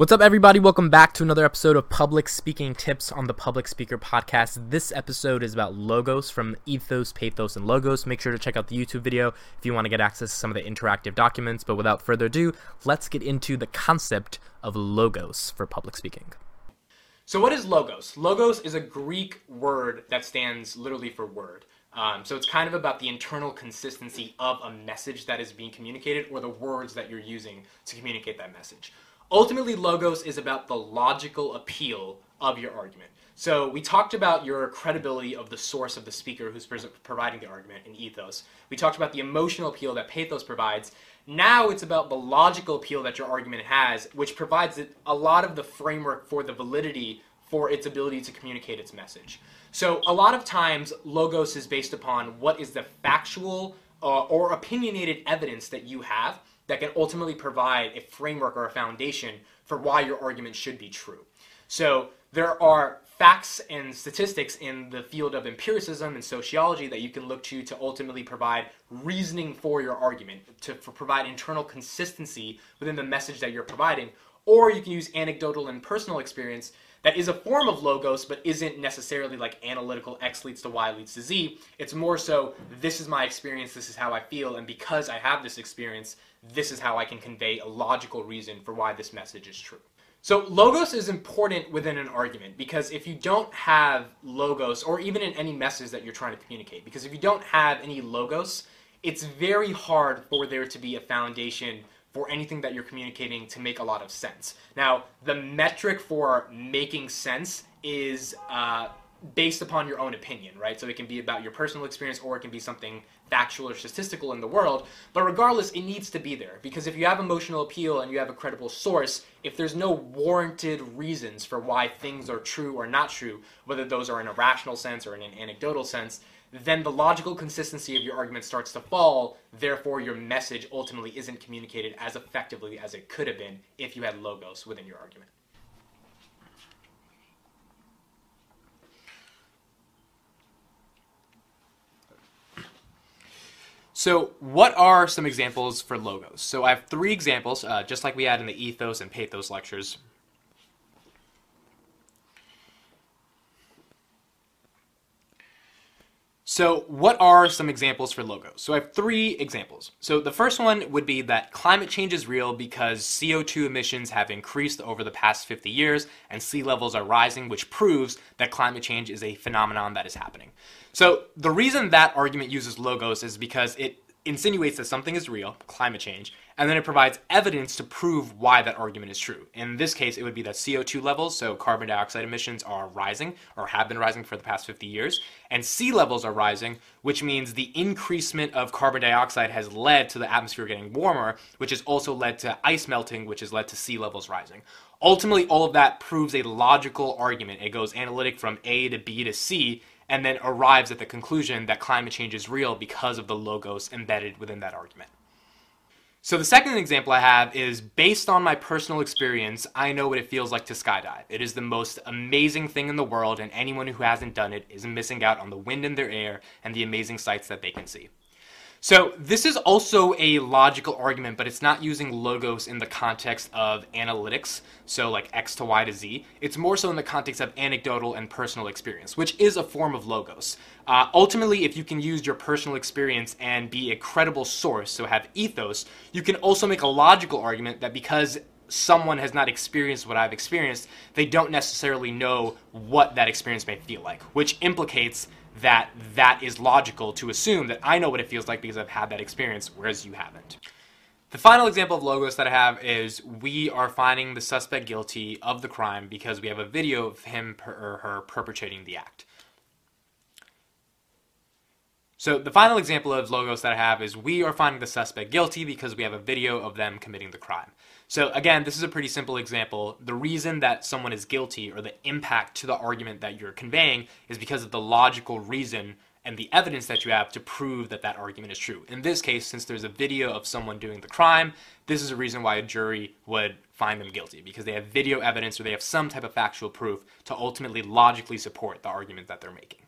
What's up, everybody? Welcome back to another episode of Public Speaking Tips on the Public Speaker Podcast. This episode is about logos from Ethos, Pathos, and Logos. Make sure to check out the YouTube video if you want to get access to some of the interactive documents. But without further ado, let's get into the concept of logos for public speaking. So, what is logos? Logos is a Greek word that stands literally for word. Um, so, it's kind of about the internal consistency of a message that is being communicated or the words that you're using to communicate that message. Ultimately, logos is about the logical appeal of your argument. So we talked about your credibility of the source of the speaker who's providing the argument in ethos. We talked about the emotional appeal that pathos provides. Now it's about the logical appeal that your argument has, which provides a lot of the framework for the validity for its ability to communicate its message. So a lot of times, logos is based upon what is the factual uh, or opinionated evidence that you have that can ultimately provide a framework or a foundation for why your argument should be true. So there are facts and statistics in the field of empiricism and sociology that you can look to to ultimately provide reasoning for your argument, to provide internal consistency within the message that you're providing. Or you can use anecdotal and personal experience that is a form of logos but isn't necessarily like analytical x leads to y leads to z. It's more so this is my experience this is how i feel and because i have this experience this is how i can convey a logical reason for why this message is true. So logos is important within an argument because if you don't have logos or even in any message that you're trying to communicate because if you don't have any logos it's very hard for there to be a foundation for anything that you're communicating to make a lot of sense. Now, the metric for making sense is uh, based upon your own opinion, right? So it can be about your personal experience or it can be something factual or statistical in the world. But regardless, it needs to be there because if you have emotional appeal and you have a credible source, if there's no warranted reasons for why things are true or not true, whether those are in a rational sense or in an anecdotal sense, then the logical consistency of your argument starts to fall. Therefore, your message ultimately isn't communicated as effectively as it could have been if you had logos within your argument. So, what are some examples for logos? So, I have three examples, uh, just like we had in the ethos and pathos lectures. So, what are some examples for logos? So, I have three examples. So, the first one would be that climate change is real because CO2 emissions have increased over the past 50 years and sea levels are rising, which proves that climate change is a phenomenon that is happening. So, the reason that argument uses logos is because it insinuates that something is real, climate change, and then it provides evidence to prove why that argument is true. In this case, it would be that CO2 levels, so carbon dioxide emissions, are rising or have been rising for the past 50 years, and sea levels are rising, which means the increasement of carbon dioxide has led to the atmosphere getting warmer, which has also led to ice melting, which has led to sea levels rising. Ultimately, all of that proves a logical argument. It goes analytic from A to B to C, and then arrives at the conclusion that climate change is real because of the logos embedded within that argument. So the second example I have is based on my personal experience, I know what it feels like to skydive. It is the most amazing thing in the world, and anyone who hasn't done it is missing out on the wind in their air and the amazing sights that they can see. So this is also a logical argument, but it's not using logos in the context of analytics, so like X to Y to Z. It's more so in the context of anecdotal and personal experience, which is a form of logos. Uh, ultimately, if you can use your personal experience and be a credible source, so have ethos, you can also make a logical argument that because someone has not experienced what I've experienced, they don't necessarily know what that experience may feel like, which implicates that that is logical to assume that I know what it feels like because I've had that experience, whereas you haven't. The final example of logos that I have is we are finding the suspect guilty of the crime because we have a video of him or her perpetrating the act. So the final example of logos that I have is we are finding the suspect guilty because we have a video of them committing the crime. So again, this is a pretty simple example. The reason that someone is guilty or the impact to the argument that you're conveying is because of the logical reason and the evidence that you have to prove that that argument is true. In this case, since there's a video of someone doing the crime, this is a reason why a jury would find them guilty because they have video evidence or they have some type of factual proof to ultimately logically support the argument that they're making.